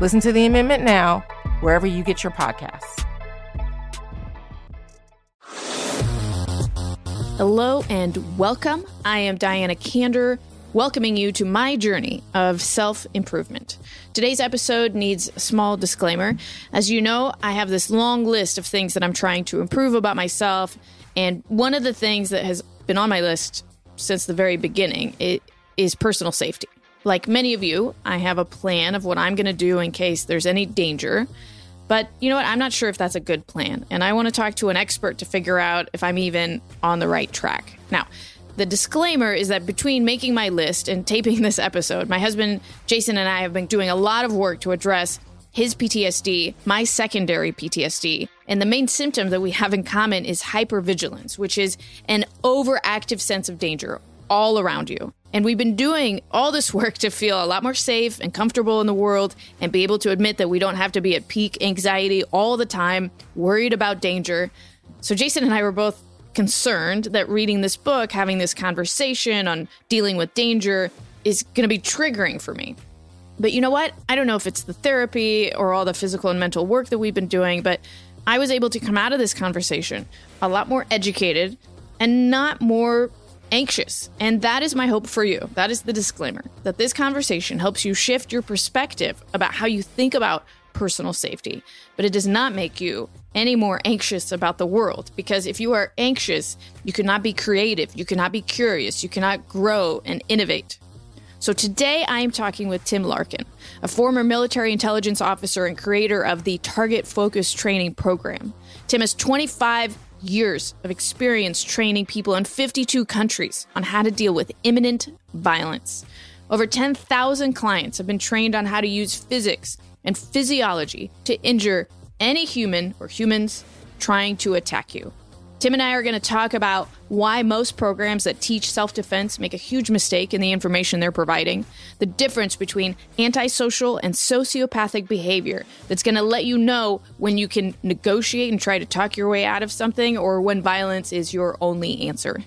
Listen to the amendment now, wherever you get your podcasts. Hello and welcome. I am Diana Kander, welcoming you to my journey of self improvement. Today's episode needs a small disclaimer. As you know, I have this long list of things that I'm trying to improve about myself, and one of the things that has been on my list since the very beginning is personal safety. Like many of you, I have a plan of what I'm going to do in case there's any danger. But you know what? I'm not sure if that's a good plan. And I want to talk to an expert to figure out if I'm even on the right track. Now, the disclaimer is that between making my list and taping this episode, my husband Jason and I have been doing a lot of work to address his PTSD, my secondary PTSD. And the main symptom that we have in common is hypervigilance, which is an overactive sense of danger all around you. And we've been doing all this work to feel a lot more safe and comfortable in the world and be able to admit that we don't have to be at peak anxiety all the time, worried about danger. So, Jason and I were both concerned that reading this book, having this conversation on dealing with danger, is going to be triggering for me. But you know what? I don't know if it's the therapy or all the physical and mental work that we've been doing, but I was able to come out of this conversation a lot more educated and not more anxious. And that is my hope for you. That is the disclaimer that this conversation helps you shift your perspective about how you think about personal safety, but it does not make you any more anxious about the world because if you are anxious, you cannot be creative, you cannot be curious, you cannot grow and innovate. So today I am talking with Tim Larkin, a former military intelligence officer and creator of the Target Focus Training Program. Tim has 25 years of experience training people in 52 countries on how to deal with imminent violence. Over 10,000 clients have been trained on how to use physics and physiology to injure any human or humans trying to attack you. Tim and I are going to talk about why most programs that teach self defense make a huge mistake in the information they're providing, the difference between antisocial and sociopathic behavior that's going to let you know when you can negotiate and try to talk your way out of something or when violence is your only answer,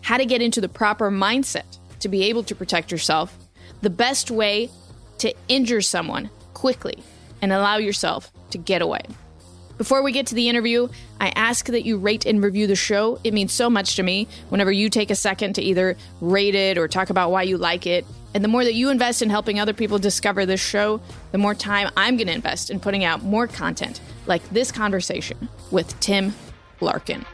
how to get into the proper mindset to be able to protect yourself, the best way to injure someone quickly and allow yourself to get away. Before we get to the interview, I ask that you rate and review the show. It means so much to me whenever you take a second to either rate it or talk about why you like it. And the more that you invest in helping other people discover this show, the more time I'm going to invest in putting out more content like this conversation with Tim Larkin.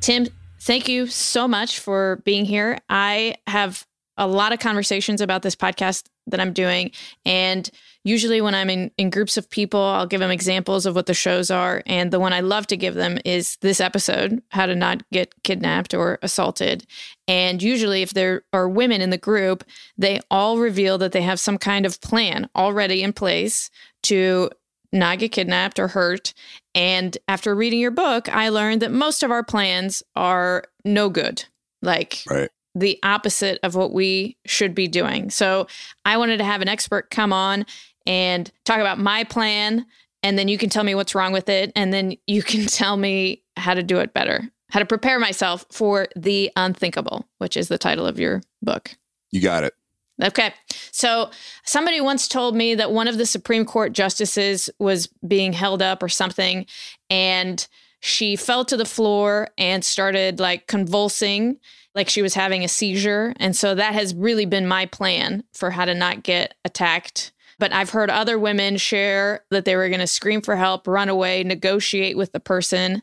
Tim, thank you so much for being here. I have a lot of conversations about this podcast that I'm doing. And usually, when I'm in, in groups of people, I'll give them examples of what the shows are. And the one I love to give them is this episode How to Not Get Kidnapped or Assaulted. And usually, if there are women in the group, they all reveal that they have some kind of plan already in place to not get kidnapped or hurt. And after reading your book, I learned that most of our plans are no good. Like, right the opposite of what we should be doing. So I wanted to have an expert come on and talk about my plan. And then you can tell me what's wrong with it. And then you can tell me how to do it better, how to prepare myself for the unthinkable, which is the title of your book. You got it. Okay. So somebody once told me that one of the Supreme Court justices was being held up or something. And she fell to the floor and started like convulsing like she was having a seizure. And so that has really been my plan for how to not get attacked. But I've heard other women share that they were going to scream for help, run away, negotiate with the person.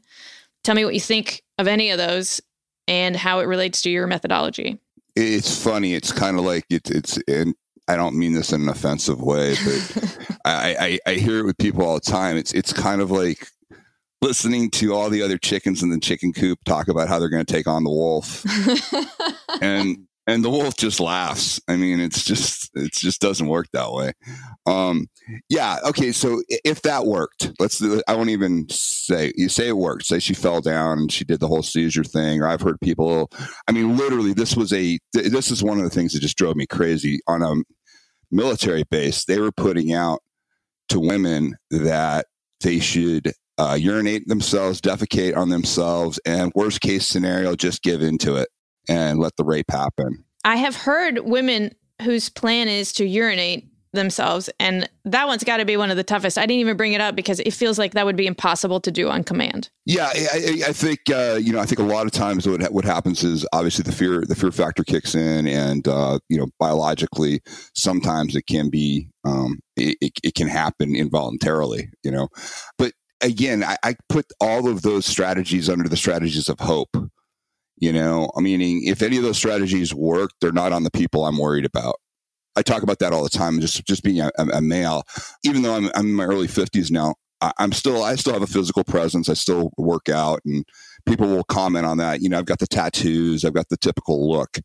Tell me what you think of any of those and how it relates to your methodology. It's funny. It's kind of like it, it's, and I don't mean this in an offensive way, but I, I, I hear it with people all the time. It's, it's kind of like listening to all the other chickens in the chicken coop talk about how they're going to take on the wolf. and and the wolf just laughs. I mean, it's just it just doesn't work that way. Um, yeah, okay. So if that worked, let's. I won't even say you say it worked. Say she fell down and she did the whole seizure thing. Or I've heard people. I mean, literally, this was a. This is one of the things that just drove me crazy on a military base. They were putting out to women that they should uh, urinate themselves, defecate on themselves, and worst case scenario, just give into it and let the rape happen. I have heard women whose plan is to urinate themselves, and that one's got to be one of the toughest. I didn't even bring it up because it feels like that would be impossible to do on command. Yeah, I, I think uh, you know. I think a lot of times what what happens is obviously the fear the fear factor kicks in, and uh, you know biologically sometimes it can be um, it, it can happen involuntarily. You know, but again, I, I put all of those strategies under the strategies of hope you know, I meaning if any of those strategies work, they're not on the people I'm worried about. I talk about that all the time. Just just being a, a male, even though I'm, I'm in my early 50s now, I, I'm still I still have a physical presence. I still work out, and people will comment on that. You know, I've got the tattoos, I've got the typical look.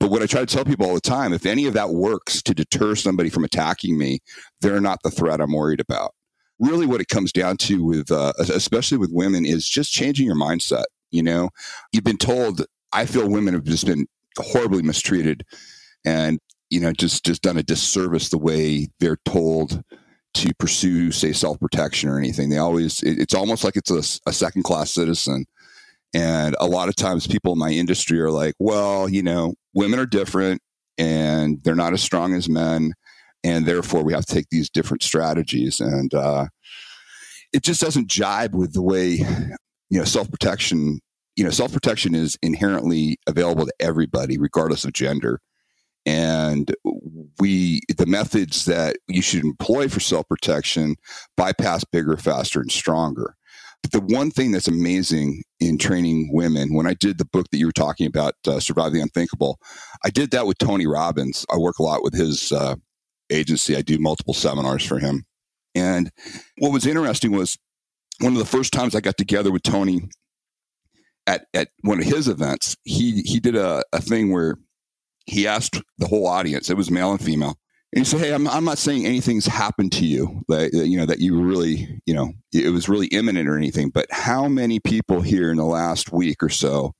But what I try to tell people all the time, if any of that works to deter somebody from attacking me, they're not the threat I'm worried about. Really, what it comes down to with, uh, especially with women, is just changing your mindset. You know, you've been told, I feel women have just been horribly mistreated and, you know, just, just done a disservice the way they're told to pursue, say, self protection or anything. They always, it, it's almost like it's a, a second class citizen. And a lot of times people in my industry are like, well, you know, women are different and they're not as strong as men. And therefore we have to take these different strategies. And, uh, it just doesn't jibe with the way you know, self protection, you know, self protection is inherently available to everybody, regardless of gender. And we, the methods that you should employ for self protection bypass bigger, faster, and stronger. But the one thing that's amazing in training women, when I did the book that you were talking about, uh, Survive the Unthinkable, I did that with Tony Robbins. I work a lot with his uh, agency. I do multiple seminars for him. And what was interesting was one of the first times I got together with Tony at, at one of his events, he, he did a, a thing where he asked the whole audience, it was male and female, and he said, Hey, I'm, I'm not saying anything's happened to you that, you know, that you really, you know, it was really imminent or anything, but how many people here in the last week or so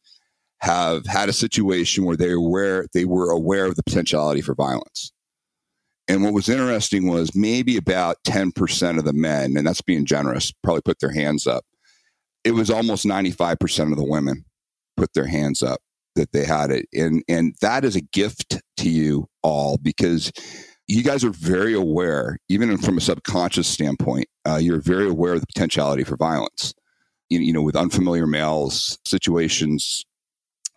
have had a situation where they were, they were aware of the potentiality for violence? And what was interesting was maybe about 10% of the men, and that's being generous, probably put their hands up. It was almost 95% of the women put their hands up that they had it. And, and that is a gift to you all because you guys are very aware, even from a subconscious standpoint, uh, you're very aware of the potentiality for violence. You, you know, with unfamiliar males, situations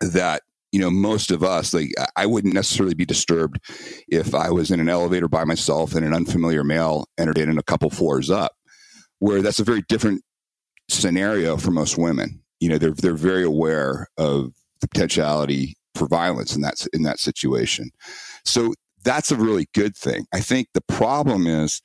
that you know, most of us, like I wouldn't necessarily be disturbed if I was in an elevator by myself and an unfamiliar male entered in a couple floors up, where that's a very different scenario for most women. You know, they're they're very aware of the potentiality for violence in that in that situation. So that's a really good thing. I think the problem is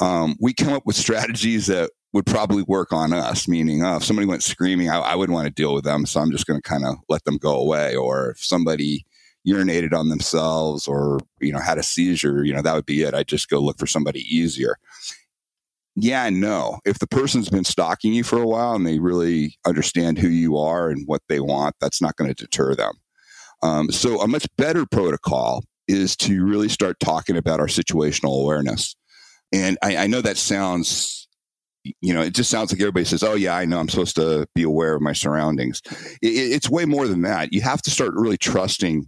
um, we come up with strategies that would probably work on us, meaning uh, if somebody went screaming, I, I wouldn't want to deal with them. So I'm just going to kind of let them go away. Or if somebody urinated on themselves or, you know, had a seizure, you know, that would be it. I'd just go look for somebody easier. Yeah, no. If the person's been stalking you for a while and they really understand who you are and what they want, that's not going to deter them. Um, so a much better protocol is to really start talking about our situational awareness. And I, I know that sounds you know, it just sounds like everybody says, "Oh yeah, I know. I'm supposed to be aware of my surroundings." It, it's way more than that. You have to start really trusting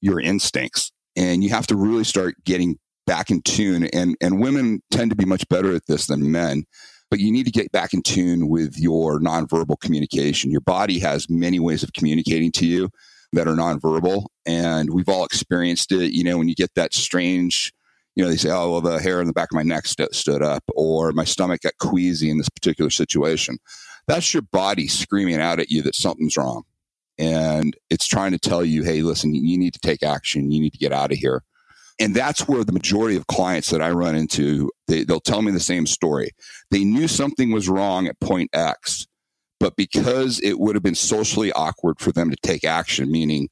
your instincts, and you have to really start getting back in tune. And and women tend to be much better at this than men. But you need to get back in tune with your nonverbal communication. Your body has many ways of communicating to you that are nonverbal, and we've all experienced it. You know, when you get that strange you know, they say, oh, well, the hair in the back of my neck st- stood up, or my stomach got queasy in this particular situation. That's your body screaming out at you that something's wrong. And it's trying to tell you, hey, listen, you need to take action. You need to get out of here. And that's where the majority of clients that I run into, they, they'll tell me the same story. They knew something was wrong at point X, but because it would have been socially awkward for them to take action, meaning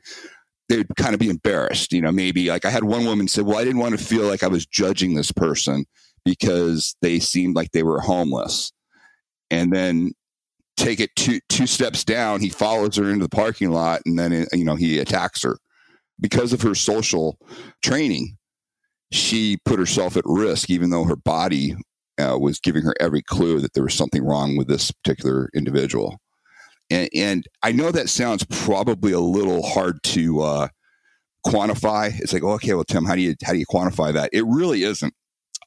they'd kind of be embarrassed. You know, maybe like I had one woman say, "Well, I didn't want to feel like I was judging this person because they seemed like they were homeless," and then take it two two steps down, he follows her into the parking lot, and then you know he attacks her because of her social training. She put herself at risk, even though her body uh, was giving her every clue that there was something wrong with this particular individual. And, and I know that sounds probably a little hard to uh, quantify. It's like, okay, well, Tim, how do you how do you quantify that? It really isn't.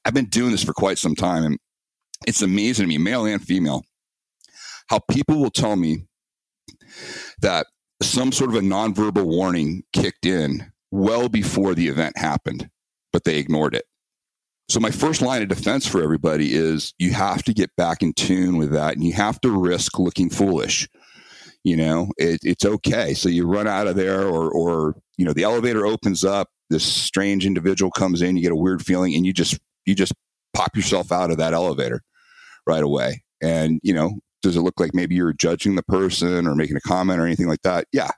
I've been doing this for quite some time, and it's amazing to me, male and female, how people will tell me that some sort of a nonverbal warning kicked in well before the event happened, but they ignored it. So my first line of defense for everybody is you have to get back in tune with that and you have to risk looking foolish. You know, it, it's okay. So you run out of there or, or, you know, the elevator opens up, this strange individual comes in, you get a weird feeling and you just, you just pop yourself out of that elevator right away. And, you know, does it look like maybe you're judging the person or making a comment or anything like that? Yeah,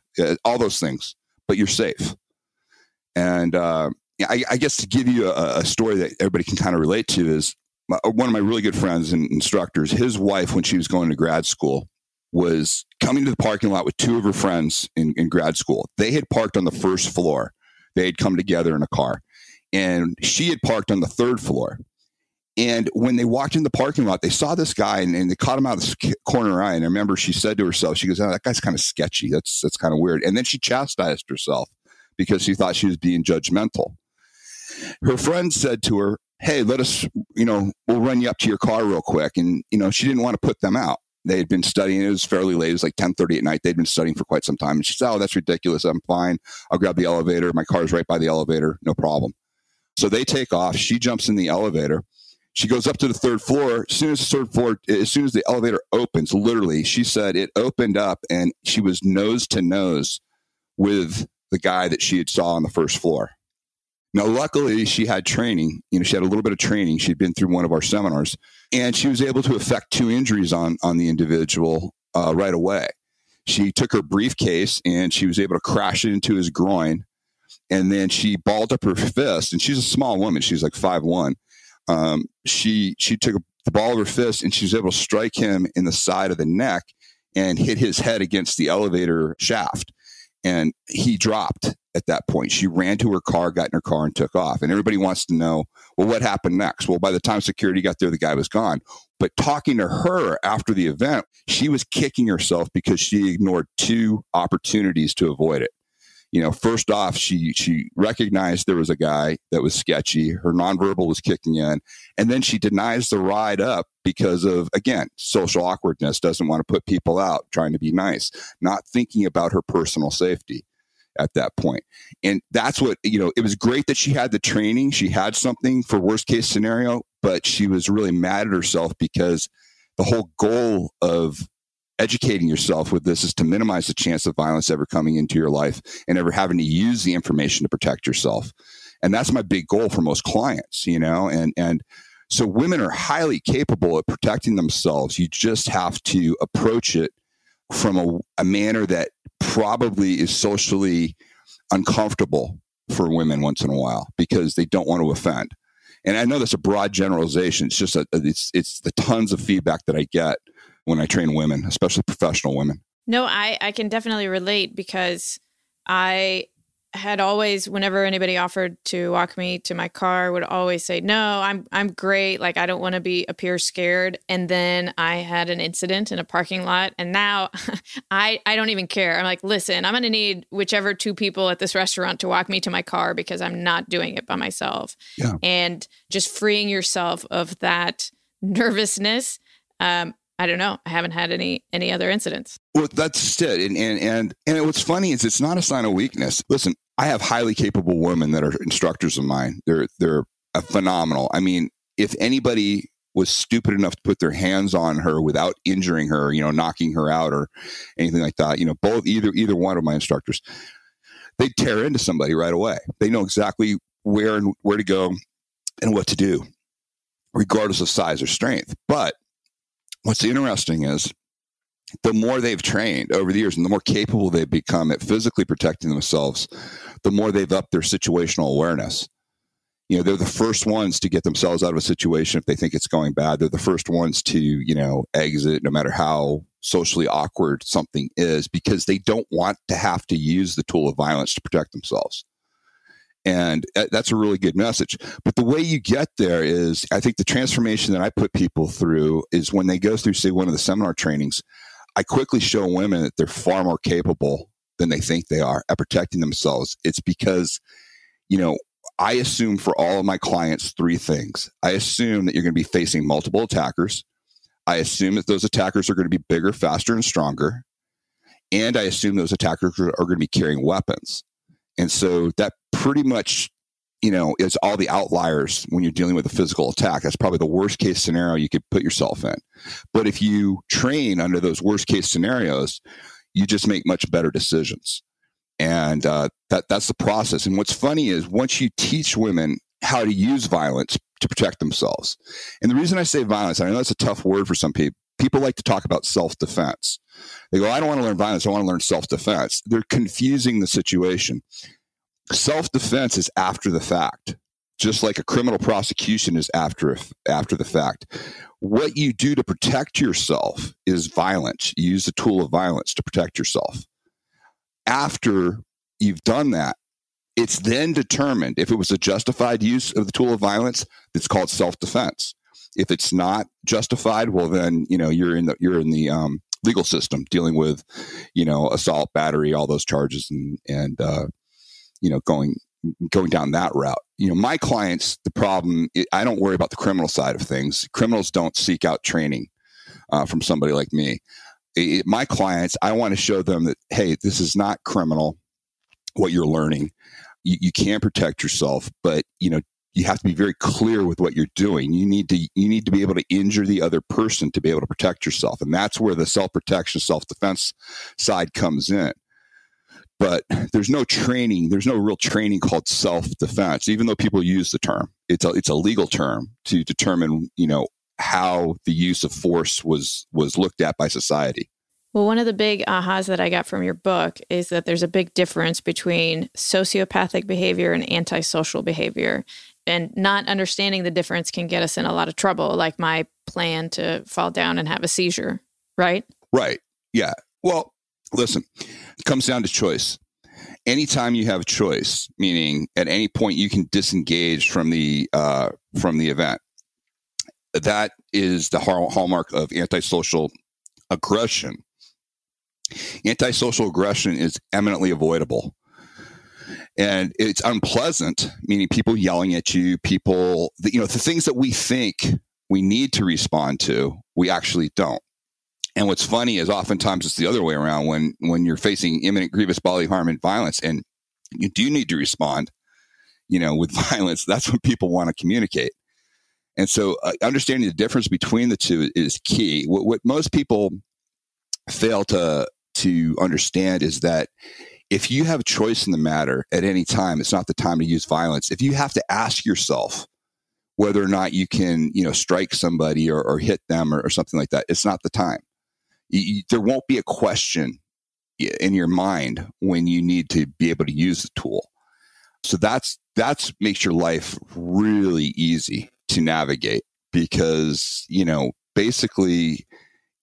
all those things, but you're safe. And, uh, I, I, guess to give you a, a, story that everybody can kind of relate to is my, one of my really good friends and instructors, his wife, when she was going to grad school, was coming to the parking lot with two of her friends in, in grad school. They had parked on the first floor. They had come together in a car. And she had parked on the third floor. And when they walked in the parking lot, they saw this guy and, and they caught him out of the corner eye. And I remember she said to herself, she goes, oh, that guy's kind of sketchy. That's, that's kind of weird. And then she chastised herself because she thought she was being judgmental her friend said to her, Hey, let us, you know, we'll run you up to your car real quick. And, you know, she didn't want to put them out. They had been studying. It was fairly late. It was like 1030 at night. They'd been studying for quite some time. And she said, Oh, that's ridiculous. I'm fine. I'll grab the elevator. My car's right by the elevator. No problem. So they take off. She jumps in the elevator. She goes up to the third floor. As soon as the third floor, as soon as the elevator opens, literally, she said it opened up and she was nose to nose with the guy that she had saw on the first floor. Now, luckily, she had training. You know, she had a little bit of training. She'd been through one of our seminars, and she was able to effect two injuries on on the individual uh, right away. She took her briefcase and she was able to crash it into his groin, and then she balled up her fist. And she's a small woman; she's like five one. Um, she she took the ball of her fist and she was able to strike him in the side of the neck and hit his head against the elevator shaft, and he dropped at that point. She ran to her car, got in her car, and took off. And everybody wants to know, well, what happened next? Well, by the time security got there, the guy was gone. But talking to her after the event, she was kicking herself because she ignored two opportunities to avoid it. You know, first off, she she recognized there was a guy that was sketchy. Her nonverbal was kicking in, and then she denies the ride up because of again social awkwardness. Doesn't want to put people out, trying to be nice, not thinking about her personal safety at that point. And that's what, you know, it was great that she had the training. She had something for worst case scenario, but she was really mad at herself because the whole goal of educating yourself with this is to minimize the chance of violence ever coming into your life and ever having to use the information to protect yourself. And that's my big goal for most clients, you know, and, and, so women are highly capable of protecting themselves. You just have to approach it from a, a manner that probably is socially uncomfortable for women once in a while because they don't want to offend. And I know that's a broad generalization. It's just a, it's it's the tons of feedback that I get when I train women, especially professional women. No, I I can definitely relate because I had always whenever anybody offered to walk me to my car would always say no i'm i'm great. Like i don't want to be appear scared. And then i had an incident in a parking lot and now i i don't even care. I'm like listen i'm going to need whichever two people at this restaurant to walk me to my car because i'm not doing it by myself. Yeah. and just freeing yourself of that nervousness um, I don't know. I haven't had any any other incidents. Well, that's it. And and and and what's funny is it's not a sign of weakness. Listen, I have highly capable women that are instructors of mine. They're they're phenomenal. I mean, if anybody was stupid enough to put their hands on her without injuring her, you know, knocking her out or anything like that, you know, both either either one of my instructors, they tear into somebody right away. They know exactly where and where to go and what to do, regardless of size or strength. But what's interesting is the more they've trained over the years and the more capable they've become at physically protecting themselves, the more they've upped their situational awareness. You know, they're the first ones to get themselves out of a situation if they think it's going bad. They're the first ones to, you know, exit no matter how socially awkward something is because they don't want to have to use the tool of violence to protect themselves. And uh, that's a really good message. But the way you get there is, I think the transformation that I put people through is when they go through, say, one of the seminar trainings, I quickly show women that they're far more capable than they think they are at protecting themselves. It's because, you know, I assume for all of my clients three things. I assume that you're going to be facing multiple attackers. I assume that those attackers are going to be bigger, faster, and stronger. And I assume those attackers are going to be carrying weapons. And so that pretty much, you know, is all the outliers when you're dealing with a physical attack. That's probably the worst case scenario you could put yourself in. But if you train under those worst case scenarios, you just make much better decisions. And uh, that that's the process. And what's funny is once you teach women how to use violence to protect themselves, and the reason I say violence, I know that's a tough word for some people. People like to talk about self defense. They go, I don't want to learn violence. I want to learn self defense. They're confusing the situation. Self defense is after the fact, just like a criminal prosecution is after after the fact. What you do to protect yourself is violence. You use the tool of violence to protect yourself. After you've done that, it's then determined if it was a justified use of the tool of violence. It's called self defense. If it's not justified, well, then you know you're in the you're in the um, legal system dealing with you know assault, battery, all those charges, and and uh, you know, going going down that route. You know, my clients, the problem, I don't worry about the criminal side of things. Criminals don't seek out training uh, from somebody like me. It, my clients, I want to show them that, hey, this is not criminal, what you're learning. You, you can protect yourself, but, you know, you have to be very clear with what you're doing. You need to you need to be able to injure the other person to be able to protect yourself, and that's where the self protection, self defense side comes in but there's no training there's no real training called self-defense even though people use the term. It's a, it's a legal term to determine you know how the use of force was was looked at by society. Well one of the big ahas that i got from your book is that there's a big difference between sociopathic behavior and antisocial behavior and not understanding the difference can get us in a lot of trouble like my plan to fall down and have a seizure right? Right. Yeah. Well listen it comes down to choice. Anytime you have choice, meaning at any point you can disengage from the uh, from the event, that is the hallmark of antisocial aggression. Antisocial aggression is eminently avoidable. And it's unpleasant, meaning people yelling at you, people, you know, the things that we think we need to respond to, we actually don't. And what's funny is oftentimes it's the other way around when when you're facing imminent grievous bodily harm and violence, and you do need to respond, you know, with violence. That's when people want to communicate. And so, uh, understanding the difference between the two is key. What, what most people fail to to understand is that if you have a choice in the matter at any time, it's not the time to use violence. If you have to ask yourself whether or not you can, you know, strike somebody or, or hit them or, or something like that, it's not the time there won't be a question in your mind when you need to be able to use the tool. So that's that's makes your life really easy to navigate because, you know, basically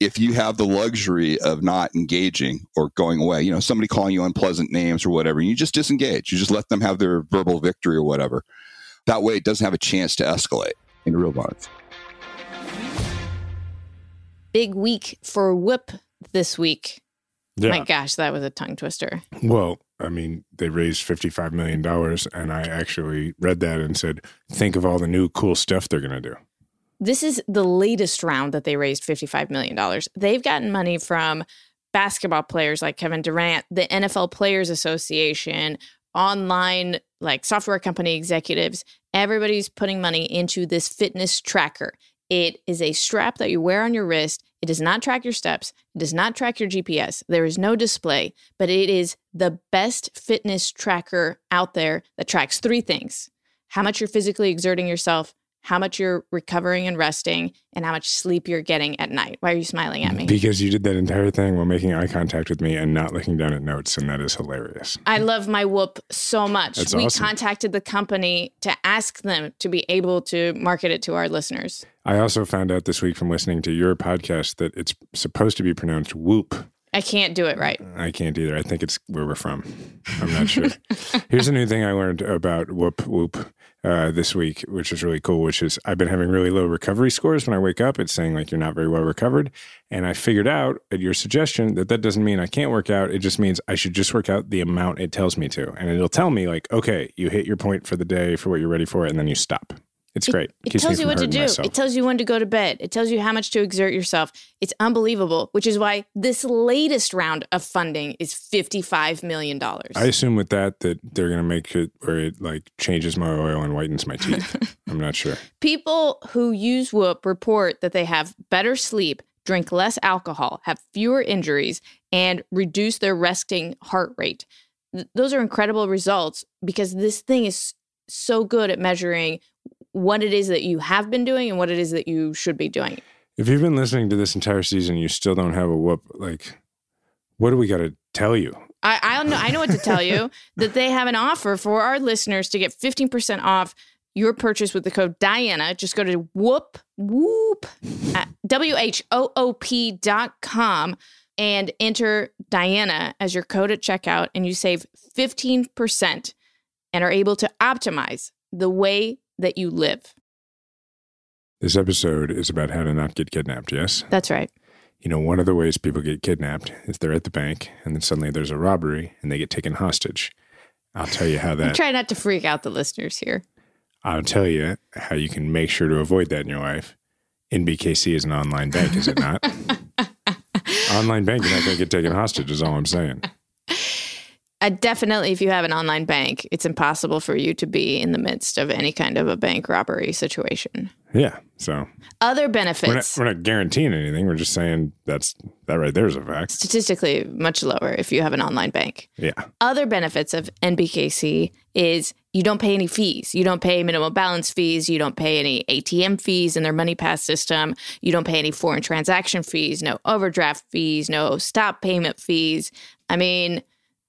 if you have the luxury of not engaging or going away, you know, somebody calling you unpleasant names or whatever, you just disengage. You just let them have their verbal victory or whatever. That way it doesn't have a chance to escalate in real violence big week for Whoop this week. Yeah. My gosh, that was a tongue twister. Well, I mean, they raised $55 million, and I actually read that and said, think of all the new cool stuff they're going to do. This is the latest round that they raised $55 million. They've gotten money from basketball players like Kevin Durant, the NFL Players Association, online like software company executives. Everybody's putting money into this fitness tracker. It is a strap that you wear on your wrist. It does not track your steps. It does not track your GPS. There is no display, but it is the best fitness tracker out there that tracks three things how much you're physically exerting yourself, how much you're recovering and resting and how much sleep you're getting at night. Why are you smiling at me? Because you did that entire thing while making eye contact with me and not looking down at notes, and that is hilarious. I love my whoop so much. That's we awesome. contacted the company to ask them to be able to market it to our listeners. I also found out this week from listening to your podcast that it's supposed to be pronounced whoop. I can't do it right. I can't either. I think it's where we're from. I'm not sure. Here's a new thing I learned about whoop whoop uh, this week, which is really cool. Which is I've been having really low recovery scores when I wake up. It's saying like you're not very well recovered, and I figured out at your suggestion that that doesn't mean I can't work out. It just means I should just work out the amount it tells me to, and it'll tell me like, okay, you hit your point for the day for what you're ready for, and then you stop. It's great. It me tells you what to do. myself. It tells you when to go to bed. It tells you how much to exert yourself. It's unbelievable, which is why this latest round of funding is $55 million. I assume with that that they're gonna make it where it like changes my oil and whitens my teeth. I'm not sure. People who use Whoop report that they have better sleep, drink less alcohol, have fewer injuries, and reduce their resting heart rate. Th- those are incredible results because this thing is so good at measuring what it is that you have been doing and what it is that you should be doing. If you've been listening to this entire season, you still don't have a whoop. Like, what do we got to tell you? I, I don't know. I know what to tell you that they have an offer for our listeners to get 15% off your purchase with the code Diana. Just go to whoop, whoop, at W-H-O-O-P dot com and enter Diana as your code at checkout and you save 15% and are able to optimize the way that you live. This episode is about how to not get kidnapped. Yes. That's right. You know, one of the ways people get kidnapped is they're at the bank and then suddenly there's a robbery and they get taken hostage. I'll tell you how that. Try not to freak out the listeners here. I'll tell you how you can make sure to avoid that in your life. NBKC is an online bank, is it not? online bank, you're not going to get taken hostage, is all I'm saying. Uh, definitely, if you have an online bank, it's impossible for you to be in the midst of any kind of a bank robbery situation. Yeah. So Other we're not, benefits, we're not guaranteeing anything. We're just saying that's that right there is a fact. statistically much lower if you have an online bank. Yeah. Other benefits of NBKC is you don't pay any fees. You don't pay minimum balance fees. You don't pay any ATM fees in their MoneyPass system. You don't pay any foreign transaction fees, no overdraft fees, no stop payment fees. I mean,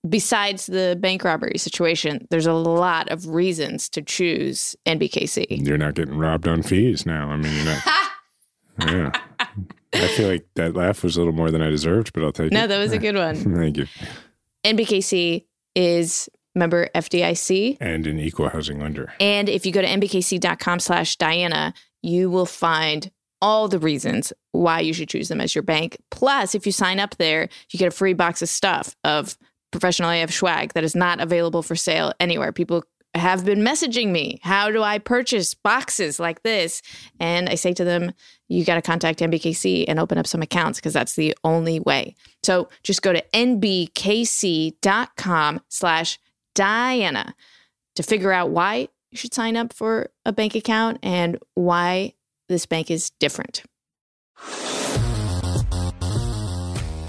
besides the bank robbery situation, there's a lot of reasons to choose NBKC. You're not getting robbed on fees now. I mean, you're not. yeah. I feel like that laugh was a little more than I deserved, but I'll take No, it. No, that was a good one. Thank you. NBKC is member FDIC. And an equal housing lender. And if you go to nbkc.com slash Diana, you will find all the reasons why you should choose them as your bank. Plus, if you sign up there, you get a free box of stuff of professional AF swag that is not available for sale anywhere. People have been messaging me, how do I purchase boxes like this? And I say to them, you got to contact NBKC and open up some accounts because that's the only way. So just go to nbkc.com slash Diana to figure out why you should sign up for a bank account and why this bank is different.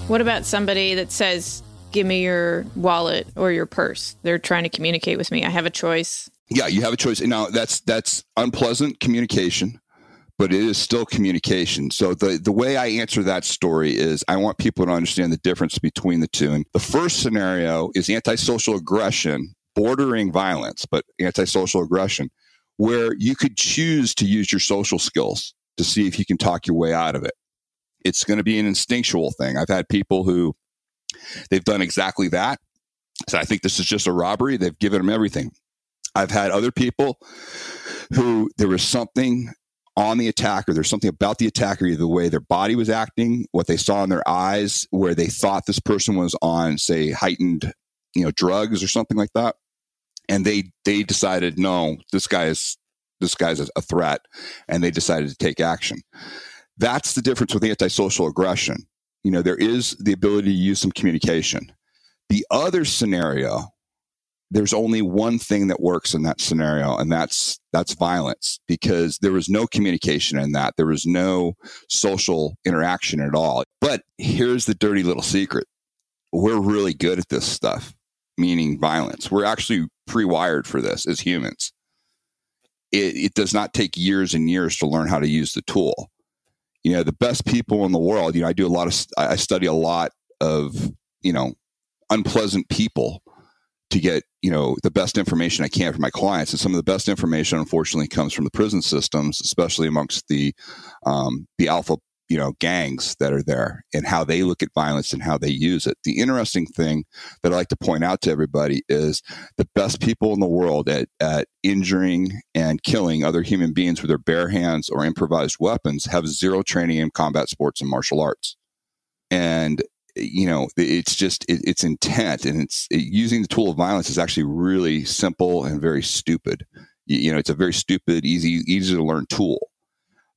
What about somebody that says, give me your wallet or your purse? They're trying to communicate with me. I have a choice. Yeah, you have a choice. Now that's that's unpleasant communication, but it is still communication. So the the way I answer that story is I want people to understand the difference between the two. And the first scenario is antisocial aggression, bordering violence, but antisocial aggression, where you could choose to use your social skills to see if you can talk your way out of it. It's going to be an instinctual thing. I've had people who they've done exactly that. So I think this is just a robbery. They've given them everything. I've had other people who there was something on the attacker, there's something about the attacker, either the way their body was acting, what they saw in their eyes, where they thought this person was on, say, heightened, you know, drugs or something like that. And they they decided, no, this guy is this guy's a threat, and they decided to take action. That's the difference with antisocial aggression. You know, there is the ability to use some communication. The other scenario there's only one thing that works in that scenario and that's that's violence because there was no communication in that. There was no social interaction at all. But here's the dirty little secret. We're really good at this stuff meaning violence. We're actually pre-wired for this as humans. It, it does not take years and years to learn how to use the tool. You know, the best people in the world, you know, I do a lot of, I study a lot of, you know, unpleasant people to get you know the best information I can for my clients. And some of the best information, unfortunately, comes from the prison systems, especially amongst the um, the alpha you know gangs that are there and how they look at violence and how they use it. The interesting thing that I like to point out to everybody is the best people in the world at at injuring and killing other human beings with their bare hands or improvised weapons have zero training in combat sports and martial arts. And you know, it's just it, it's intent, and it's it, using the tool of violence is actually really simple and very stupid. You, you know, it's a very stupid, easy, easy to learn tool.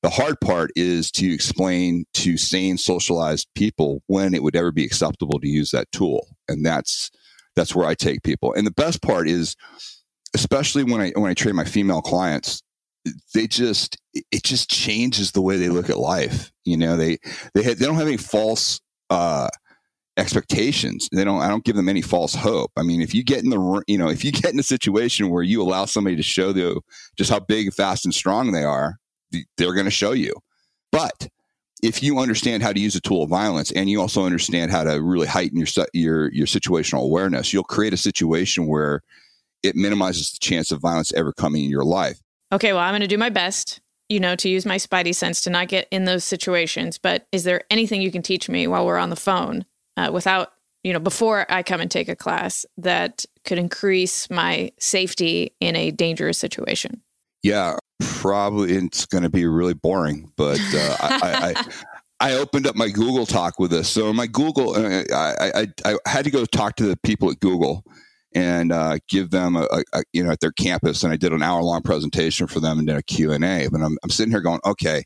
The hard part is to explain to sane, socialized people when it would ever be acceptable to use that tool, and that's that's where I take people. And the best part is, especially when I when I train my female clients, they just it just changes the way they look at life. You know, they they they don't have any false uh, expectations. They don't. I don't give them any false hope. I mean, if you get in the you know if you get in a situation where you allow somebody to show you just how big, fast, and strong they are, they're going to show you. But if you understand how to use a tool of violence and you also understand how to really heighten your your your situational awareness, you'll create a situation where it minimizes the chance of violence ever coming in your life. Okay, well, I'm going to do my best, you know, to use my spidey sense to not get in those situations. But is there anything you can teach me while we're on the phone uh, without you know before i come and take a class that could increase my safety in a dangerous situation yeah probably it's going to be really boring but uh, I, I, I opened up my Google talk with this. So my Google, uh, I, I, I had to go talk to the people at Google and uh, give them a, a, you know at their campus, and I did an hour long presentation for them and did a Q and A. But I'm, I'm sitting here going, okay,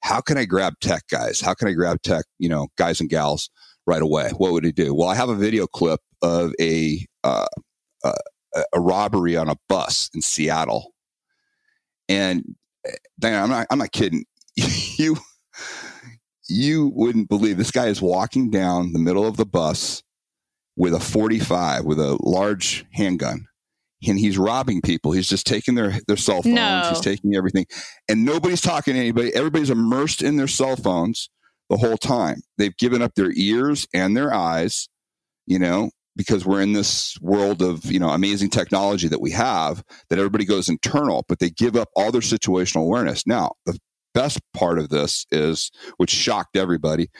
how can I grab tech guys? How can I grab tech, you know, guys and gals right away. What would he do? Well, I have a video clip of a uh, uh, a robbery on a bus in Seattle, and eh, Dan, I'm not I'm not kidding. you you wouldn't believe this guy is walking down the middle of the bus with a 45 with a large handgun and he's robbing people. He's just taking their their cell phones. No. He's taking everything, and nobody's talking to anybody. Everybody's immersed in their cell phones the whole time. They've given up their ears and their eyes, you know, because we're in this world of, you know, amazing technology that we have that everybody goes internal, but they give up all their situational awareness. Now, the best part of this is, which shocked everybody,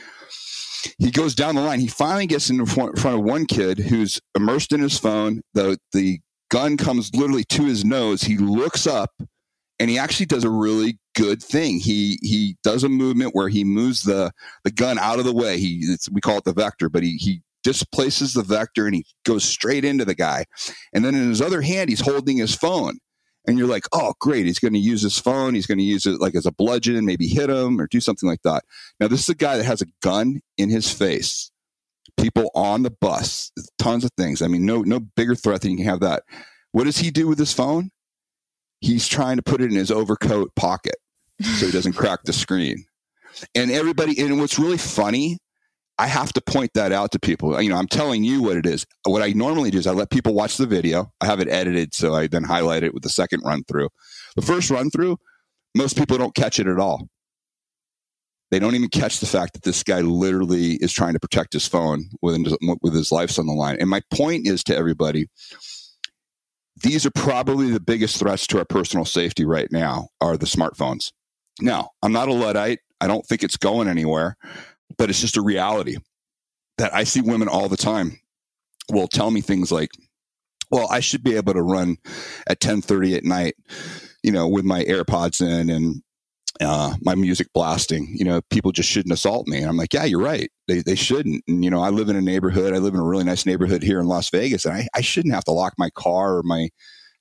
he goes down the line. He finally gets in front of one kid who's immersed in his phone. The, the gun comes literally to his nose. He looks up and he actually does a really good thing. He he does a movement where he moves the the gun out of the way. He we call it the vector, but he he displaces the vector and he goes straight into the guy. And then in his other hand, he's holding his phone. And you're like, oh, great. He's going to use his phone. He's going to use it like as a bludgeon, maybe hit him or do something like that. Now, this is a guy that has a gun in his face. People on the bus, tons of things. I mean, no, no bigger threat than you can have that. What does he do with his phone? he's trying to put it in his overcoat pocket so he doesn't crack the screen. And everybody, and what's really funny, I have to point that out to people. You know, I'm telling you what it is. What I normally do is I let people watch the video. I have it edited, so I then highlight it with the second run through. The first run through, most people don't catch it at all. They don't even catch the fact that this guy literally is trying to protect his phone with, with his life's on the line. And my point is to everybody these are probably the biggest threats to our personal safety right now are the smartphones. Now, I'm not a Luddite. I don't think it's going anywhere, but it's just a reality that I see women all the time will tell me things like, well, I should be able to run at 1030 at night, you know, with my AirPods in and uh, my music blasting. You know, people just shouldn't assault me. And I'm like, yeah, you're right. They, they shouldn't. And, you know, I live in a neighborhood. I live in a really nice neighborhood here in Las Vegas. And I, I shouldn't have to lock my car or my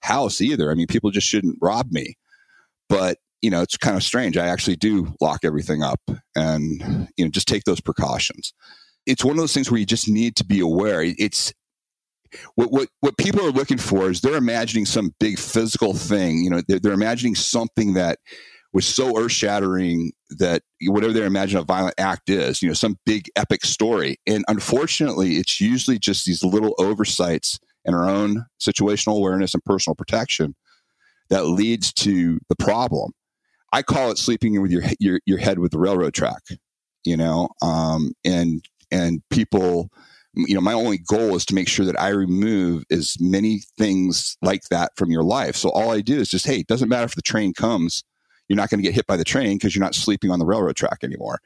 house either. I mean, people just shouldn't rob me. But, you know, it's kind of strange. I actually do lock everything up and, you know, just take those precautions. It's one of those things where you just need to be aware. It's, what, what what people are looking for is they're imagining some big physical thing. You know, they're, they're imagining something that was so earth shattering that whatever they imagine a violent act is, you know, some big epic story. And unfortunately, it's usually just these little oversights in our own situational awareness and personal protection that leads to the problem. I call it sleeping with your your your head with the railroad track, you know, um, and and people, you know, my only goal is to make sure that I remove as many things like that from your life. So all I do is just, hey, it doesn't matter if the train comes, you're not going to get hit by the train because you're not sleeping on the railroad track anymore.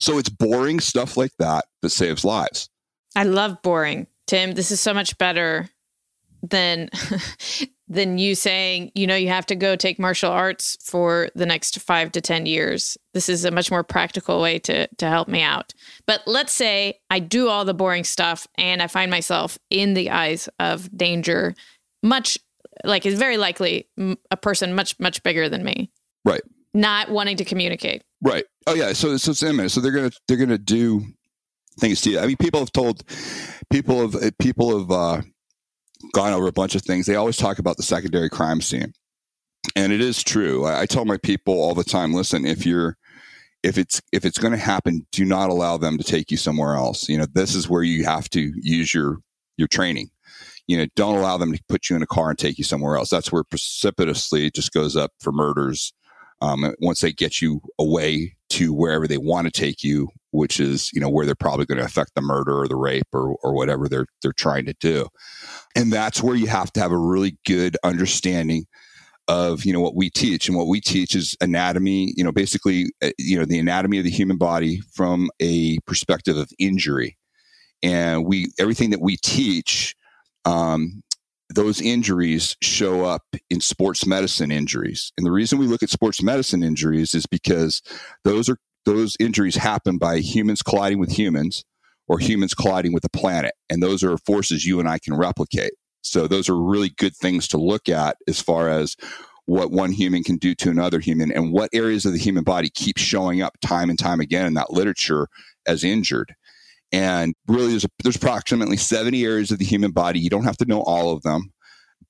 So it's boring stuff like that that saves lives. I love boring. Tim, this is so much better than than you saying, you know, you have to go take martial arts for the next 5 to 10 years. This is a much more practical way to to help me out. But let's say I do all the boring stuff and I find myself in the eyes of danger much like it's very likely a person much much bigger than me. Right. Not wanting to communicate. Right. Oh yeah. So so it's imminent. So they're gonna they're gonna do things to you. I mean, people have told people have people have uh, gone over a bunch of things. They always talk about the secondary crime scene, and it is true. I, I tell my people all the time: listen, if you're if it's if it's going to happen, do not allow them to take you somewhere else. You know, this is where you have to use your your training. You know, don't allow them to put you in a car and take you somewhere else. That's where precipitously it just goes up for murders. Um, once they get you away to wherever they want to take you, which is you know where they're probably going to affect the murder or the rape or or whatever they're they're trying to do. And that's where you have to have a really good understanding of you know what we teach. And what we teach is anatomy you know basically uh, you know the anatomy of the human body from a perspective of injury. And we everything that we teach um, those injuries show up in sports medicine injuries and the reason we look at sports medicine injuries is because those are those injuries happen by humans colliding with humans or humans colliding with the planet. And those are forces you and I can replicate. So those are really good things to look at as far as what one human can do to another human and what areas of the human body keep showing up time and time again in that literature as injured. And really, there's, a, there's approximately 70 areas of the human body. You don't have to know all of them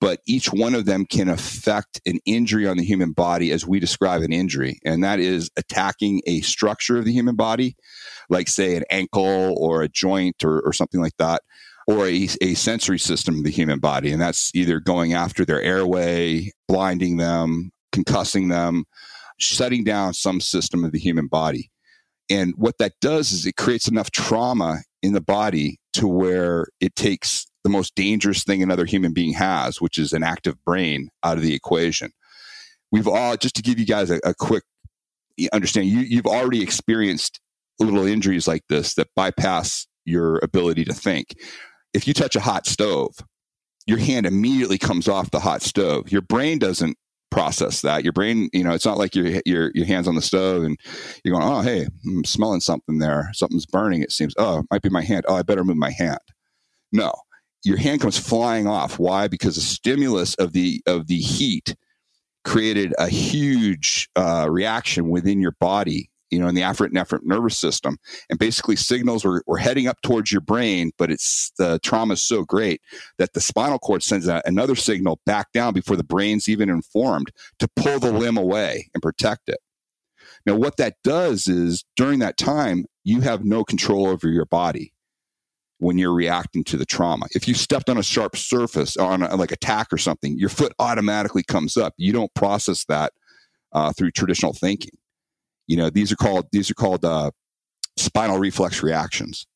but each one of them can affect an injury on the human body as we describe an injury. And that is attacking a structure of the human body, like, say, an ankle or a joint or, or something like that, or a, a sensory system of the human body. And that's either going after their airway, blinding them, concussing them, shutting down some system of the human body. And what that does is it creates enough trauma in the body to where it takes the most dangerous thing another human being has, which is an active brain, out of the equation. We've all, just to give you guys a, a quick understanding, you, you've already experienced little injuries like this that bypass your ability to think. If you touch a hot stove, your hand immediately comes off the hot stove. Your brain doesn't process that. Your brain, you know, it's not like your your your hands on the stove and you're going, oh hey, I'm smelling something there. Something's burning. It seems. Oh, it might be my hand. Oh, I better move my hand. No, your hand comes flying off. Why? Because the stimulus of the of the heat created a huge uh, reaction within your body, you know, in the afferent nervous system, and basically signals were, were heading up towards your brain, but it's the trauma is so great that the spinal cord sends another signal back down before the brain's even informed to pull the limb away and protect it. Now, what that does is during that time, you have no control over your body when you're reacting to the trauma. If you stepped on a sharp surface on a, like a tack or something, your foot automatically comes up. You don't process that uh, through traditional thinking. You know, these are called these are called uh, spinal reflex reactions,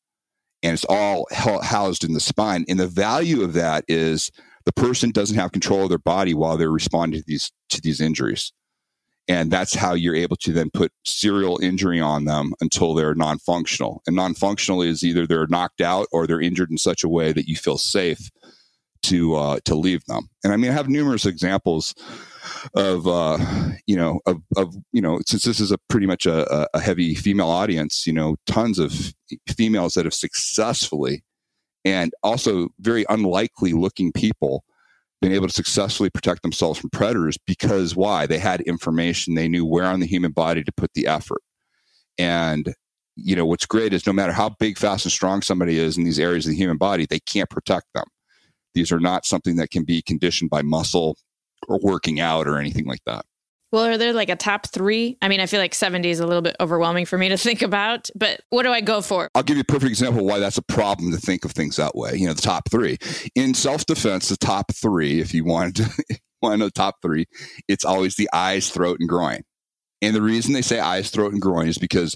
and it's all housed in the spine. And the value of that is the person doesn't have control of their body while they're responding to these to these injuries. And that's how you're able to then put serial injury on them until they're non-functional. And non-functional is either they're knocked out or they're injured in such a way that you feel safe to uh, to leave them. And i mean i have numerous examples of uh, you know of, of you know since this is a pretty much a, a heavy female audience you know tons of females that have successfully and also very unlikely looking people been able to successfully protect themselves from predators because why? They had information. They knew where on the human body to put the effort. And, you know, what's great is no matter how big, fast, and strong somebody is in these areas of the human body, they can't protect them. These are not something that can be conditioned by muscle or working out or anything like that. Well, are there like a top three? I mean, I feel like 70 is a little bit overwhelming for me to think about, but what do I go for? I'll give you a perfect example why that's a problem to think of things that way. You know, the top three. In self defense, the top three, if you wanted to, want to know the top three, it's always the eyes, throat, and groin. And the reason they say eyes, throat, and groin is because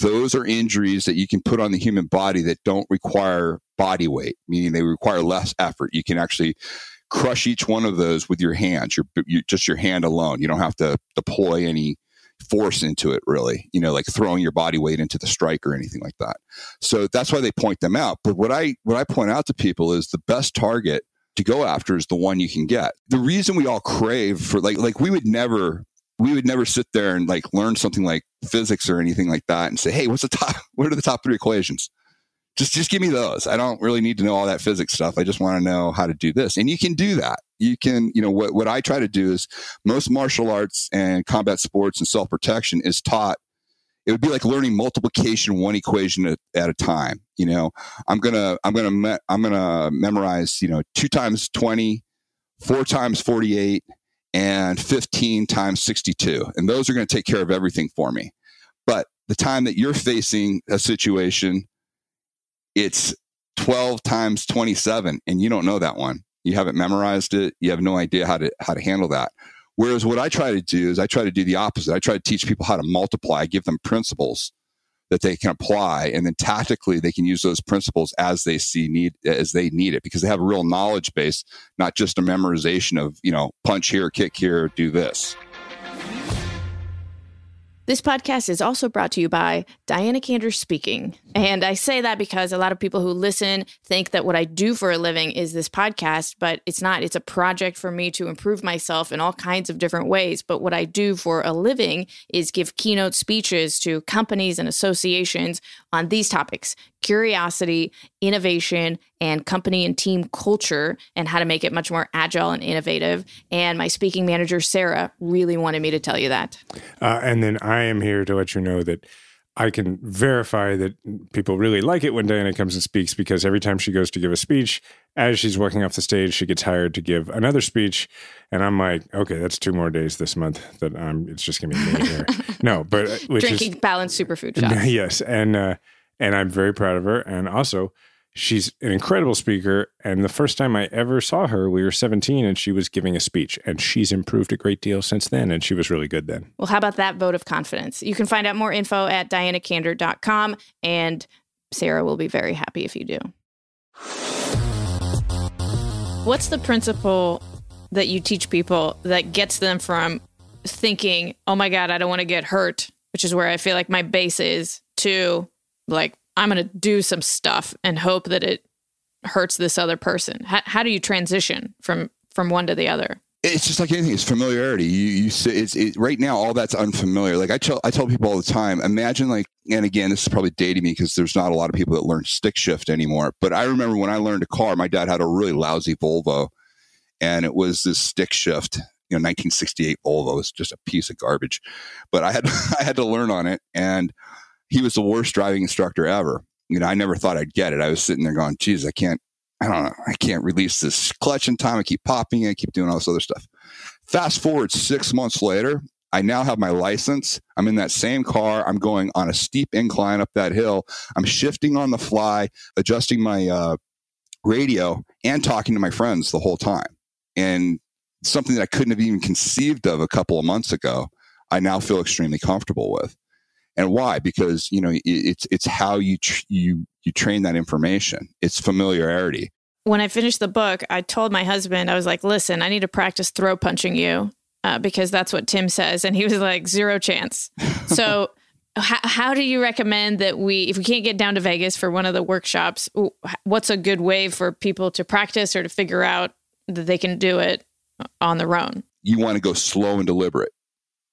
those are injuries that you can put on the human body that don't require body weight, meaning they require less effort. You can actually crush each one of those with your hands, your, your just your hand alone. You don't have to deploy any force into it really you know like throwing your body weight into the strike or anything like that. So that's why they point them out. But what i what i point out to people is the best target to go after is the one you can get. The reason we all crave for like like we would never we would never sit there and like learn something like physics or anything like that and say hey what's the top what are the top three equations just just give me those. I don't really need to know all that physics stuff. I just want to know how to do this. And you can do that. You can you know what, what i try to do is most martial arts and combat sports and self-protection is taught it would be like learning multiplication one equation at, at a time you know? I'm gonna i'm gonna me, i'm gonna memorize you know two times 20 four times 48 and 15 times 62 and those are going to take care of everything for me. But the time that you're facing a situation it's 12 times 27 and you don't know that one. You haven't memorized it. You have no idea how to how to handle that. Whereas what i try to do is i try to do the opposite. I try to teach people how to multiply. I give them principles that they can apply and then tactically they can use those principles as they see need as they need it because they have a real knowledge base not just a memorization of you know punch here kick here do this this podcast is also brought to you by Diana Kander Speaking. And I say that because a lot of people who listen think that what I do for a living is this podcast, but it's not. It's a project for me to improve myself in all kinds of different ways. But what I do for a living is give keynote speeches to companies and associations on these topics curiosity, innovation, and company and team culture, and how to make it much more agile and innovative. And my speaking manager, Sarah, really wanted me to tell you that. Uh, and then I am here to let you know that. I can verify that people really like it when Diana comes and speaks because every time she goes to give a speech, as she's walking off the stage, she gets hired to give another speech. And I'm like, okay, that's two more days this month that I'm, it's just going to be me here. no, but uh, which drinking is, balanced superfood shots. Yes. And, uh, and I'm very proud of her. And also, she's an incredible speaker. And the first time I ever saw her, we were 17 and she was giving a speech. And she's improved a great deal since then. And she was really good then. Well, how about that vote of confidence? You can find out more info at dianakander.com. And Sarah will be very happy if you do. What's the principle that you teach people that gets them from thinking, oh my God, I don't want to get hurt, which is where I feel like my base is, to like i'm going to do some stuff and hope that it hurts this other person how, how do you transition from from one to the other it's just like anything. It's familiarity. You, you it's it, right now. All that's unfamiliar. Like I tell, I tell people all the time. Imagine like, and again, this is probably dating me because there's not a lot of people that learn stick shift anymore. But I remember when I learned a car, my dad had a really lousy Volvo, and it was this stick shift. You know, 1968 Volvo was just a piece of garbage. But I had I had to learn on it, and he was the worst driving instructor ever. You know, I never thought I'd get it. I was sitting there going, geez, I can't, I don't know, I can't release this clutch in time. I keep popping it, I keep doing all this other stuff. Fast forward six months later, I now have my license. I'm in that same car. I'm going on a steep incline up that hill. I'm shifting on the fly, adjusting my uh, radio, and talking to my friends the whole time. And something that I couldn't have even conceived of a couple of months ago, I now feel extremely comfortable with and why? Because you know it's it's how you tr- you you train that information. It's familiarity. When i finished the book i told my husband i was like listen i need to practice throw punching you uh, because that's what tim says and he was like zero chance. So how, how do you recommend that we if we can't get down to vegas for one of the workshops what's a good way for people to practice or to figure out that they can do it on their own? You want to go slow and deliberate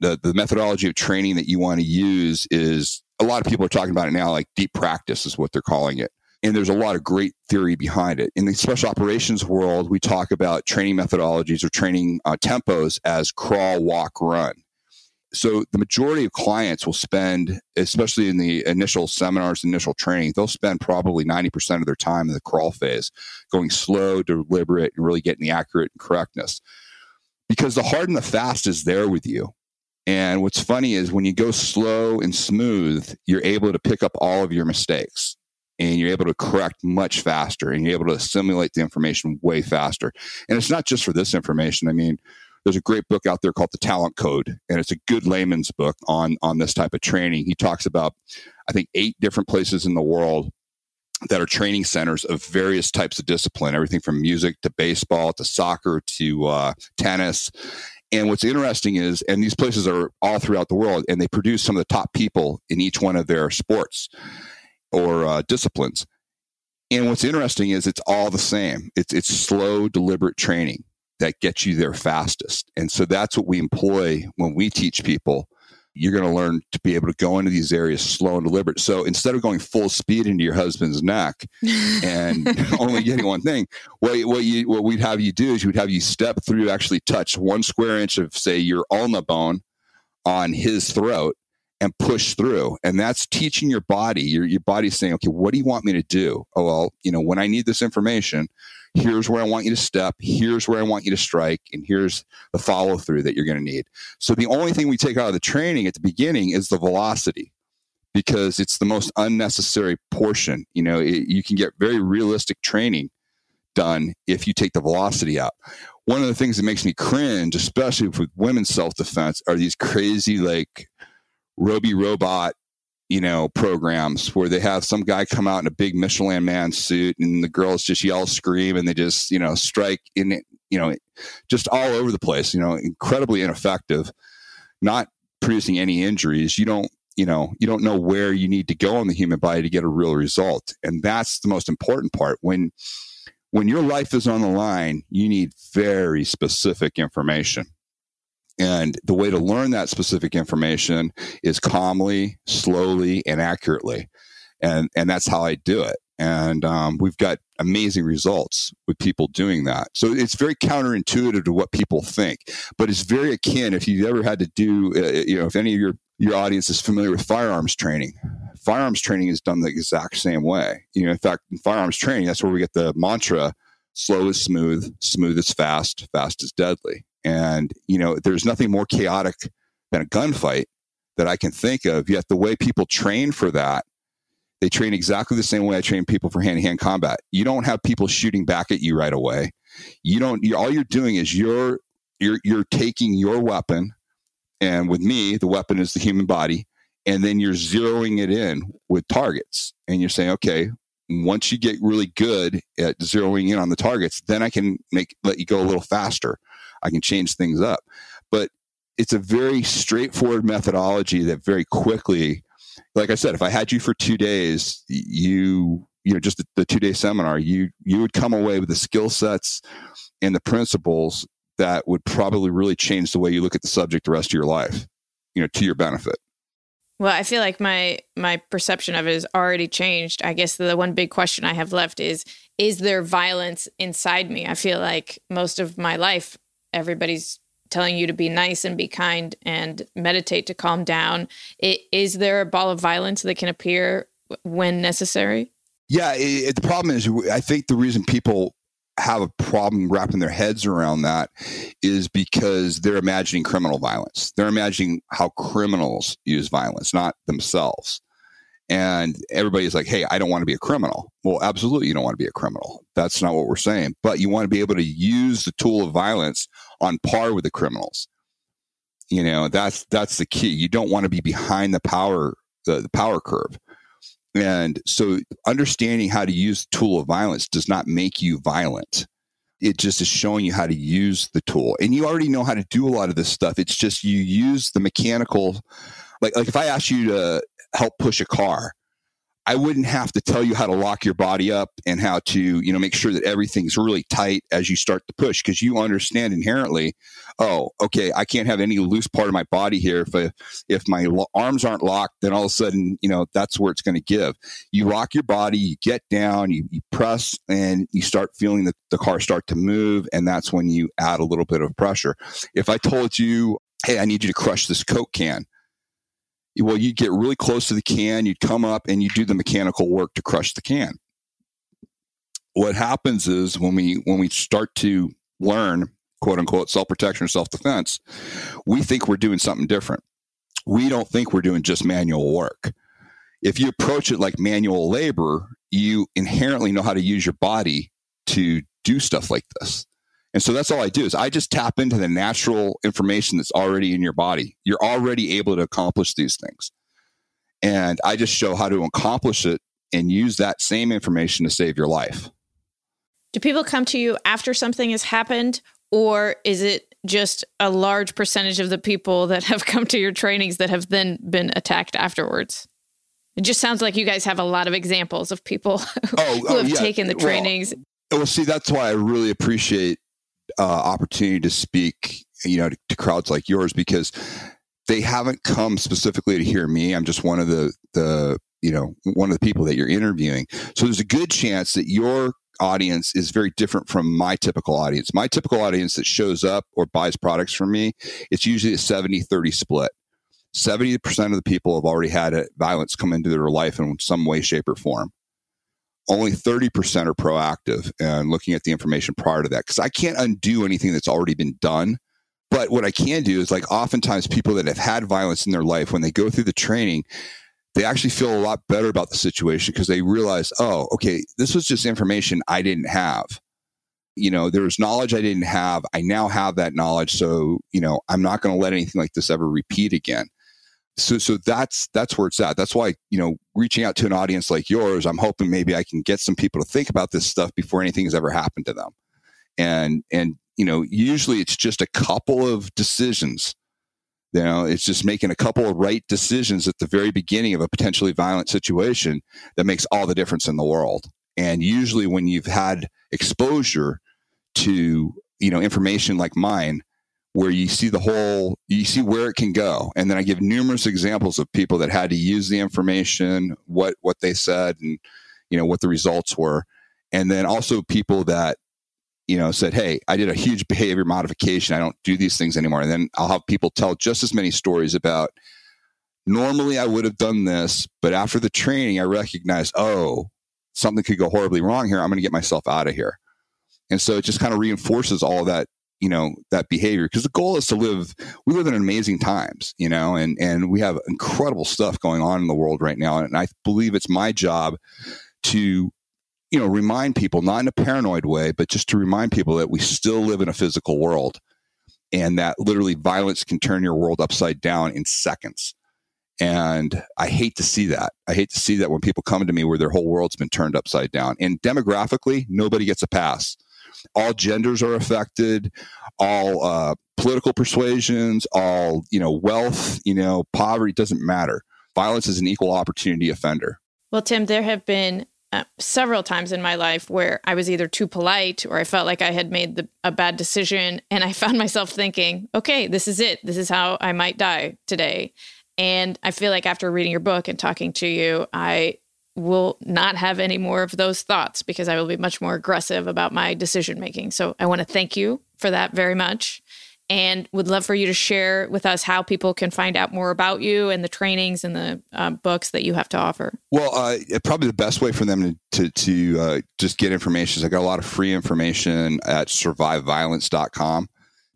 the, the methodology of training that you want to use is a lot of people are talking about it now, like deep practice is what they're calling it. And there's a lot of great theory behind it. In the special operations world, we talk about training methodologies or training uh, tempos as crawl, walk, run. So the majority of clients will spend, especially in the initial seminars, initial training, they'll spend probably 90% of their time in the crawl phase, going slow, deliberate, and really getting the accurate and correctness. Because the hard and the fast is there with you. And what's funny is when you go slow and smooth, you're able to pick up all of your mistakes and you're able to correct much faster and you're able to assimilate the information way faster. And it's not just for this information. I mean, there's a great book out there called The Talent Code, and it's a good layman's book on on this type of training. He talks about, I think, eight different places in the world that are training centers of various types of discipline, everything from music to baseball to soccer to uh, tennis. And what's interesting is, and these places are all throughout the world, and they produce some of the top people in each one of their sports or uh, disciplines. And what's interesting is it's all the same. It's it's slow, deliberate training that gets you there fastest. And so that's what we employ when we teach people. You're going to learn to be able to go into these areas slow and deliberate. So instead of going full speed into your husband's neck and only getting one thing, what, what you what we'd have you do is we'd have you step through, actually touch one square inch of say your ulna bone on his throat and push through. And that's teaching your body, your, your body's saying, okay, what do you want me to do? Oh, well, you know, when I need this information, here's where I want you to step, here's where I want you to strike, and here's the follow through that you're going to need. So the only thing we take out of the training at the beginning is the velocity because it's the most unnecessary portion. You know, it, you can get very realistic training done if you take the velocity out. One of the things that makes me cringe, especially with women's self defense, are these crazy, like, Roby Robot, you know, programs where they have some guy come out in a big Michelin man suit and the girls just yell, scream, and they just, you know, strike in you know, just all over the place, you know, incredibly ineffective, not producing any injuries. You don't, you know, you don't know where you need to go in the human body to get a real result. And that's the most important part. When, when your life is on the line, you need very specific information. And the way to learn that specific information is calmly, slowly, and accurately. And, and that's how I do it. And um, we've got amazing results with people doing that. So it's very counterintuitive to what people think, but it's very akin. If you've ever had to do, uh, you know, if any of your, your audience is familiar with firearms training, firearms training is done the exact same way. You know, in fact, in firearms training, that's where we get the mantra slow is smooth, smooth is fast, fast is deadly. And, you know, there's nothing more chaotic than a gunfight that I can think of. Yet the way people train for that, they train exactly the same way I train people for hand to hand combat. You don't have people shooting back at you right away. You don't, you, all you're doing is you're, you're, you're taking your weapon. And with me, the weapon is the human body. And then you're zeroing it in with targets. And you're saying, okay, once you get really good at zeroing in on the targets, then I can make let you go a little faster. I can change things up. But it's a very straightforward methodology that very quickly, like I said, if I had you for two days, you you know just the, the two day seminar, you you would come away with the skill sets and the principles that would probably really change the way you look at the subject the rest of your life, you know, to your benefit. Well, I feel like my my perception of it has already changed. I guess the one big question I have left is is there violence inside me? I feel like most of my life everybody's telling you to be nice and be kind and meditate to calm down. It, is there a ball of violence that can appear when necessary? Yeah, it, the problem is I think the reason people have a problem wrapping their heads around that is because they're imagining criminal violence. They're imagining how criminals use violence, not themselves. And everybody's like, hey, I don't want to be a criminal. Well, absolutely, you don't want to be a criminal. That's not what we're saying. But you want to be able to use the tool of violence on par with the criminals. You know, that's that's the key. You don't want to be behind the power the, the power curve. And so understanding how to use the tool of violence does not make you violent. It just is showing you how to use the tool. And you already know how to do a lot of this stuff. It's just you use the mechanical like like if I ask you to help push a car, I wouldn't have to tell you how to lock your body up and how to, you know, make sure that everything's really tight as you start to push because you understand inherently, oh, okay, I can't have any loose part of my body here. If I, if my lo- arms aren't locked, then all of a sudden, you know, that's where it's going to give. You lock your body, you get down, you, you press, and you start feeling the, the car start to move, and that's when you add a little bit of pressure. If I told you, hey, I need you to crush this Coke can, well, you'd get really close to the can, you'd come up and you do the mechanical work to crush the can. What happens is when we when we start to learn quote unquote self protection or self defense, we think we're doing something different. We don't think we're doing just manual work. If you approach it like manual labor, you inherently know how to use your body to do stuff like this. And so that's all I do is I just tap into the natural information that's already in your body. You're already able to accomplish these things. And I just show how to accomplish it and use that same information to save your life. Do people come to you after something has happened, or is it just a large percentage of the people that have come to your trainings that have then been attacked afterwards? It just sounds like you guys have a lot of examples of people who, Oh, who oh, have yeah. taken the Well, trainings. Well, see, that's why I really appreciate uh, opportunity to speak, you know, to, to crowds like yours because they haven't come specifically to hear me. I'm just one of the the you know one of the people that you're interviewing. So there's a good chance that your audience is very different from my typical audience. My typical audience that shows up or buys products from me, it's usually a 70-30 split. 70% of the people have already had a violence come into their life in some way, shape, or form only 30% are proactive and looking at the information prior to that because I can't undo anything that's already been done. But what I can do is like oftentimes people that have had violence in their life, when they go through the training, they actually feel a lot better about the situation because they realize, oh, okay, this was just information I didn't have. You know, there was knowledge I didn't have. I now have that knowledge. So, you know, I'm not going to let anything like this ever repeat again so so that's that's where it's at. That's why you know reaching out to an audience like yours i'm hoping maybe i can get some people to think about this stuff before anything has ever happened to them. And and you know usually it's just a couple of decisions. You know it's just making a couple of right decisions at the very beginning of a potentially violent situation that makes all the difference in the world. And usually when you've had exposure to you know information like mine where you see the whole you see where it can go. And then i give numerous examples of people that had to use the information what what they said and you know what the results were. And then also people that you know said hey i did a huge behavior modification. I don't do these things anymore. And then i'll have people tell just as many stories about normally i would have done this but after the training i recognized oh something could go horribly wrong here. I'm going to get myself out of here. And so it just kind of reinforces all that you know that behavior because the goal is to live we live in amazing times you know and and we have incredible stuff going on in the world right now and i believe it's my job to you know remind people not in a paranoid way but just to remind people that we still live in a physical world and that literally violence can turn your world upside down in seconds and i hate to see that. I hate to see that when people come to me where their whole world's been turned upside down and demographically nobody gets a pass all genders are affected all uh, political persuasions all you know wealth you know poverty doesn't matter violence is an equal opportunity offender Well, Tim, there have been uh, several times in my life where I was either too polite or I felt like I had made the, a bad decision. And I found myself thinking, okay, this is it. This is how I might die today. And I feel like after reading your book and talking to you, I will not have any more of those thoughts because I will be much more aggressive about my decision making. So I want to thank you for that very much and would love for you to share with us how people can find out more about you and the trainings and the uh, books that you have to offer. Well, uh, probably the best way for them to to, uh, just get information is I got a lot of free information at surviveviolence.com.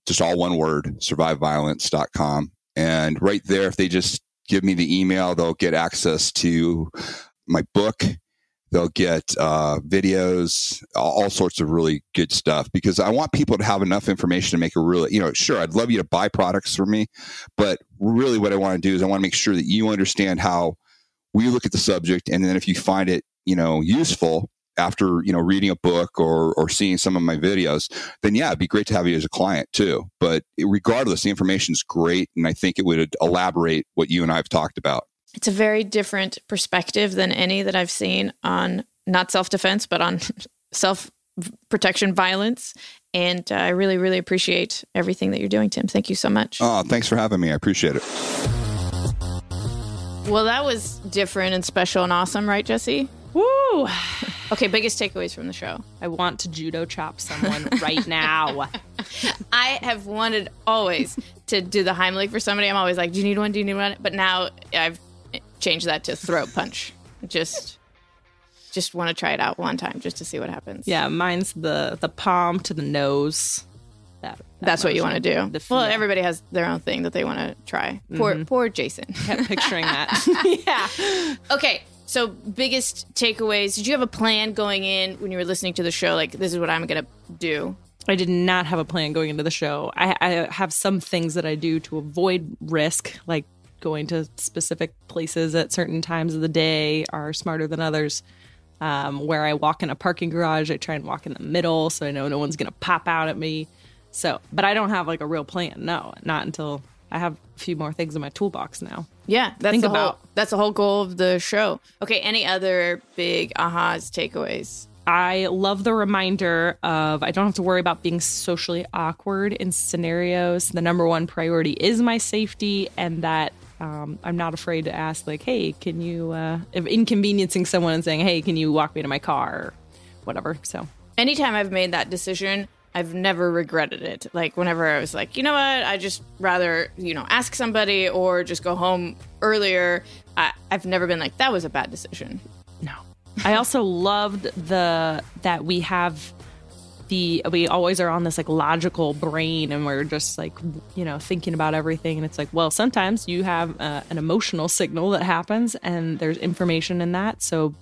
Just all one word, surviveviolence.com. And right there, if they just give me the email, they'll get access to my book. They'll get uh, videos, all, sorts of really good stuff because I want people to have enough information to make a really, you know, sure, I'd love you to buy products from me, but really what I want to do is I want to make sure that you understand how we look at the subject and then if you find it you know useful after you know reading a book or or seeing some of my videos then yeah it'd be great to have you as a client too but regardless the information is great and i think it would elaborate what you and i've talked about It's a very different perspective than any that I've seen on not self defense, but on self protection violence. And uh, I really, really appreciate everything that you're doing, Tim. Thank you so much. oh thanks for having me i appreciate it Well, that was different and special and awesome, right, Jesse? Woo! Okay, biggest takeaways from the show. I want to judo chop someone right now. I have wanted always to do the Heimlich for somebody. I'm always like, do you need one? Do you need one? But now I've changed that to throat punch. Just, just want to try it out one time just to see what happens. Yeah, mine's the the palm to the nose. That, that That's what you want to do. The, well, yeah. everybody has their own thing that they want to try. Poor, mm-hmm. poor Jason. kept picturing that. yeah. Okay, so biggest takeaways. Did you have a plan going in when you were listening to the show? Like, this is what I'm going to do. I did not have a plan going into the show. I, I have some things that I do to avoid risk, like going to specific places at certain times of the day are smarter than others. Um, where I walk in a parking garage, I try and walk in the middle so I know no one's going to pop out at me. So, but I don't have like a real plan. No, not until I have a few more things in my toolbox now. Yeah, that's Think the whole, about. that's the whole goal of the show. Okay, any other big ahas takeaways? I love the reminder of I don't have to worry about being socially awkward in scenarios. The number one priority is my safety, and that um, I'm not afraid to ask, like, hey, can you, uh, if inconveniencing someone and saying, hey, can you walk me to my car or whatever. So, Anytime I've made that decision, I've never regretted it. Like whenever I was like, you know what, I just rather you know ask somebody or just go home earlier. I, I've never been like that was a bad decision. no. I also loved the that we have the we always are on this like logical brain and we're just like you know thinking about everything and it's like well sometimes you have uh, an emotional signal that happens and there's information in that so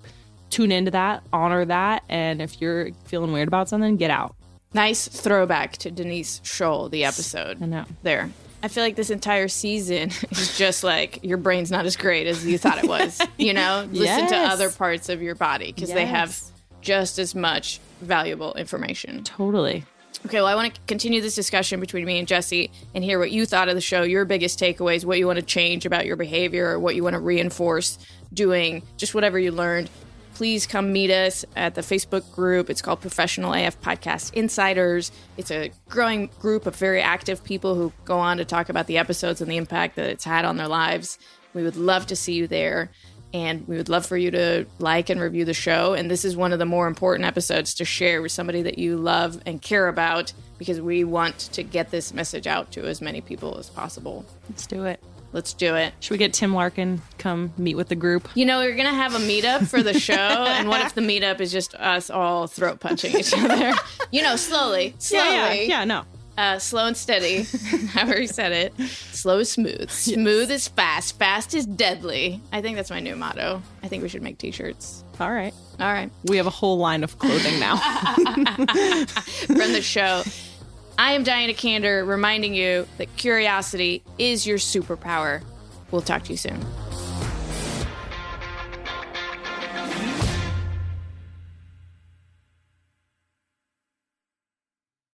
tune into that honor that and if you're feeling weird about something get out Nice throwback to Denise Shull, the episode. I know. There. I feel like this entire season is just like your brain's not as great as you thought it was. You know, listen to other parts of your body because they have just as much valuable information. totally Okay, well, I want to continue this discussion between me and Jesse and hear what you thought of the show, your biggest takeaways, what you want to change about your behavior, or what you want to reinforce doing, just whatever you learned. Please come meet us at the Facebook group. It's called Professional AF Podcast Insiders. It's a growing group of very active people who go on to talk about the episodes and the impact that it's had on their lives. We would love to see you there. And we would love for you to like and review the show. And this is one of the more important episodes to share with somebody that you love and care about because we want to get this message out to as many people as possible. let's do it Let's do it. should we get tim larkin come meet with the group You know, we're going to have a meetup for the show. and what if the meetup is just us all throat punching each other? You know, slowly, slowly. yeah yeah yeah no Uh, slow and steady. I've already said it. Slow is smooth. Smooth is fast. Fast is deadly. I think that's my new motto. I think we should make t shirts. all right All right. we have a whole line of clothing now From the show. I am Diana Kander reminding you that curiosity is your superpower. We'll talk to you soon.